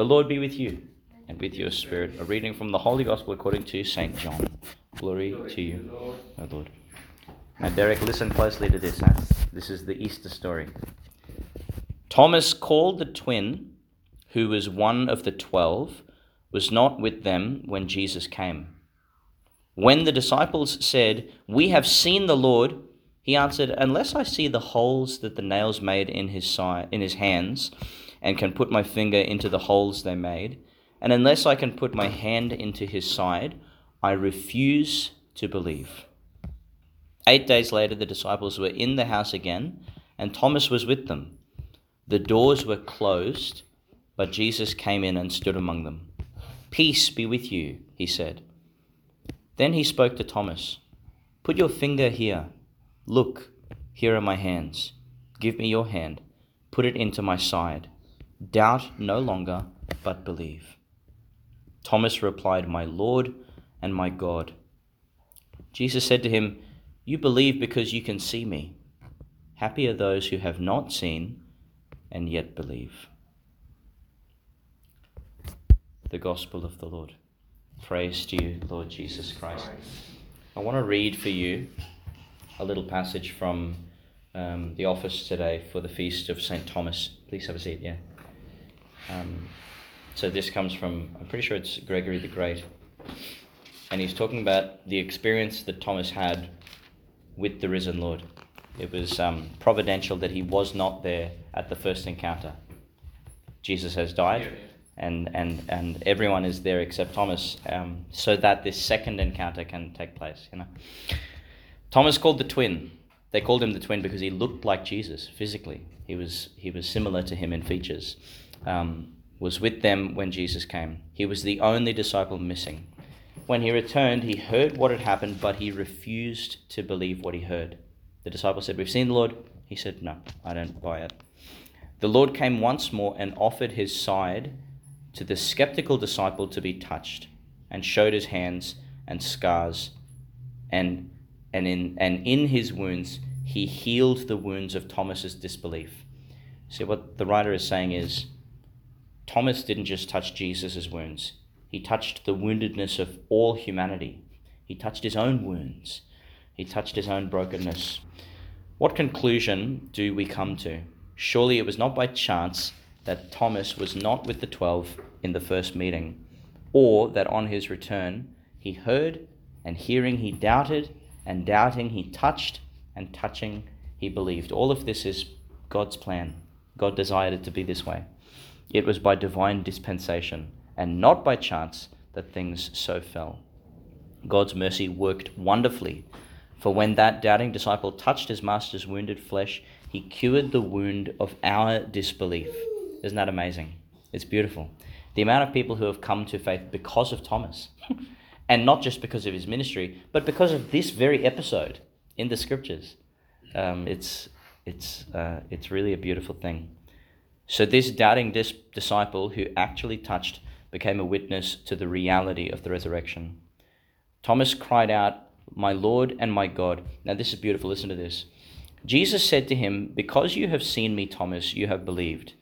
The Lord be with you and with your spirit. A reading from the Holy Gospel according to St. John. Glory to you, O Lord. Now, Derek, listen closely to this. Huh? This is the Easter story. Thomas called the twin, who was one of the twelve, was not with them when Jesus came. When the disciples said, We have seen the Lord, he answered, Unless I see the holes that the nails made in his side, in his hands, and can put my finger into the holes they made, and unless I can put my hand into his side, I refuse to believe. Eight days later, the disciples were in the house again, and Thomas was with them. The doors were closed, but Jesus came in and stood among them. Peace be with you, he said. Then he spoke to Thomas Put your finger here. Look, here are my hands. Give me your hand. Put it into my side. Doubt no longer, but believe. Thomas replied, My Lord and my God. Jesus said to him, You believe because you can see me. Happy are those who have not seen and yet believe. The Gospel of the Lord. Praise to you, Lord Jesus Christ. I want to read for you a little passage from um, the office today for the feast of St. Thomas. Please have a seat, yeah. Um, so this comes from, I'm pretty sure it's Gregory the Great. And he's talking about the experience that Thomas had with the risen Lord. It was um, providential that he was not there at the first encounter. Jesus has died, and, and, and everyone is there except Thomas, um, so that this second encounter can take place. You know, Thomas called the twin. They called him the twin because he looked like Jesus physically. He was he was similar to him in features. Um, was with them when Jesus came. He was the only disciple missing. When he returned, he heard what had happened, but he refused to believe what he heard. The disciple said, We've seen the Lord. He said, No, I don't buy it. The Lord came once more and offered his side to the skeptical disciple to be touched, and showed his hands and scars, and, and, in, and in his wounds he healed the wounds of Thomas's disbelief. See, what the writer is saying is Thomas didn't just touch Jesus' wounds, he touched the woundedness of all humanity. He touched his own wounds, he touched his own brokenness. What conclusion do we come to? Surely it was not by chance that Thomas was not with the twelve in the first meeting, or that on his return he heard, and hearing he doubted, and doubting he touched, and touching he believed. All of this is God's plan. God desired it to be this way. It was by divine dispensation, and not by chance, that things so fell. God's mercy worked wonderfully for when that doubting disciple touched his master's wounded flesh, he cured the wound of our disbelief. Isn't that amazing? It's beautiful. The amount of people who have come to faith because of Thomas, and not just because of his ministry, but because of this very episode in the scriptures. Um, it's, it's, uh, it's really a beautiful thing. So, this doubting dis- disciple who actually touched became a witness to the reality of the resurrection. Thomas cried out, my Lord and my God. Now, this is beautiful. Listen to this. Jesus said to him, Because you have seen me, Thomas, you have believed.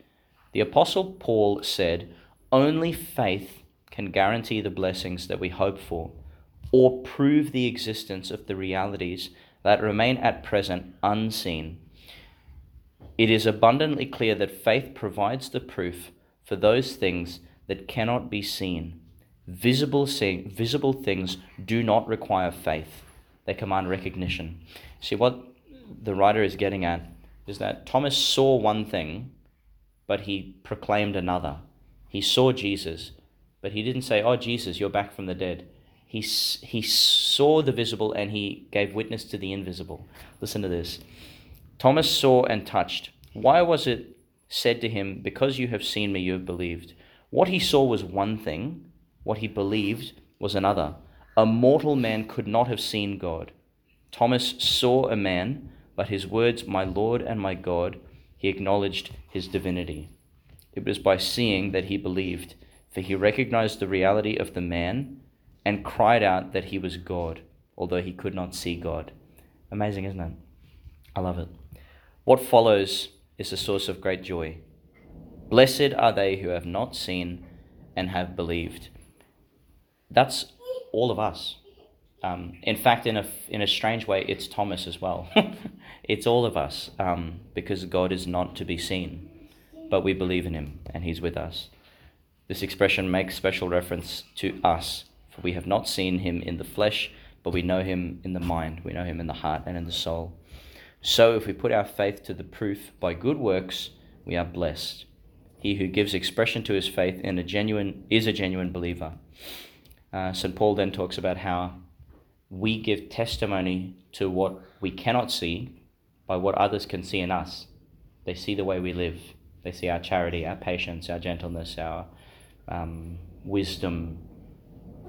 The Apostle Paul said, Only faith can guarantee the blessings that we hope for, or prove the existence of the realities that remain at present unseen. It is abundantly clear that faith provides the proof for those things that cannot be seen Visible, visible things do not require faith, they command recognition. See, what the writer is getting at is that Thomas saw one thing, but he proclaimed another. He saw Jesus, but he didn't say, Oh, Jesus, you're back from the dead. He, he saw the visible and he gave witness to the invisible. Listen to this. Thomas saw and touched. Why was it said to him, Because you have seen me, you have believed? What he saw was one thing, what he believed was another. A mortal man could not have seen God. Thomas saw a man, but his words, My Lord and my God, he acknowledged his divinity. It was by seeing that he believed, for he recognized the reality of the man and cried out that he was God, although he could not see God. Amazing, isn't it? I love it. What follows is a source of great joy. Blessed are they who have not seen and have believed. That's all of us. Um, in fact, in a, in a strange way, it's Thomas as well. it's all of us um, because God is not to be seen, but we believe in him and he's with us. This expression makes special reference to us, for we have not seen him in the flesh, but we know him in the mind, we know him in the heart and in the soul. So if we put our faith to the proof by good works, we are blessed. He who gives expression to his faith in a genuine is a genuine believer. Uh, St. Paul then talks about how we give testimony to what we cannot see by what others can see in us. They see the way we live. They see our charity, our patience, our gentleness, our um, wisdom.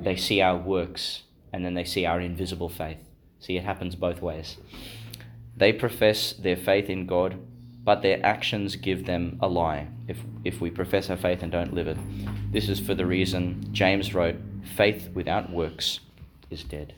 They see our works, and then they see our invisible faith. See, it happens both ways. They profess their faith in God, but their actions give them a lie if, if we profess our faith and don't live it. This is for the reason James wrote faith without works is dead.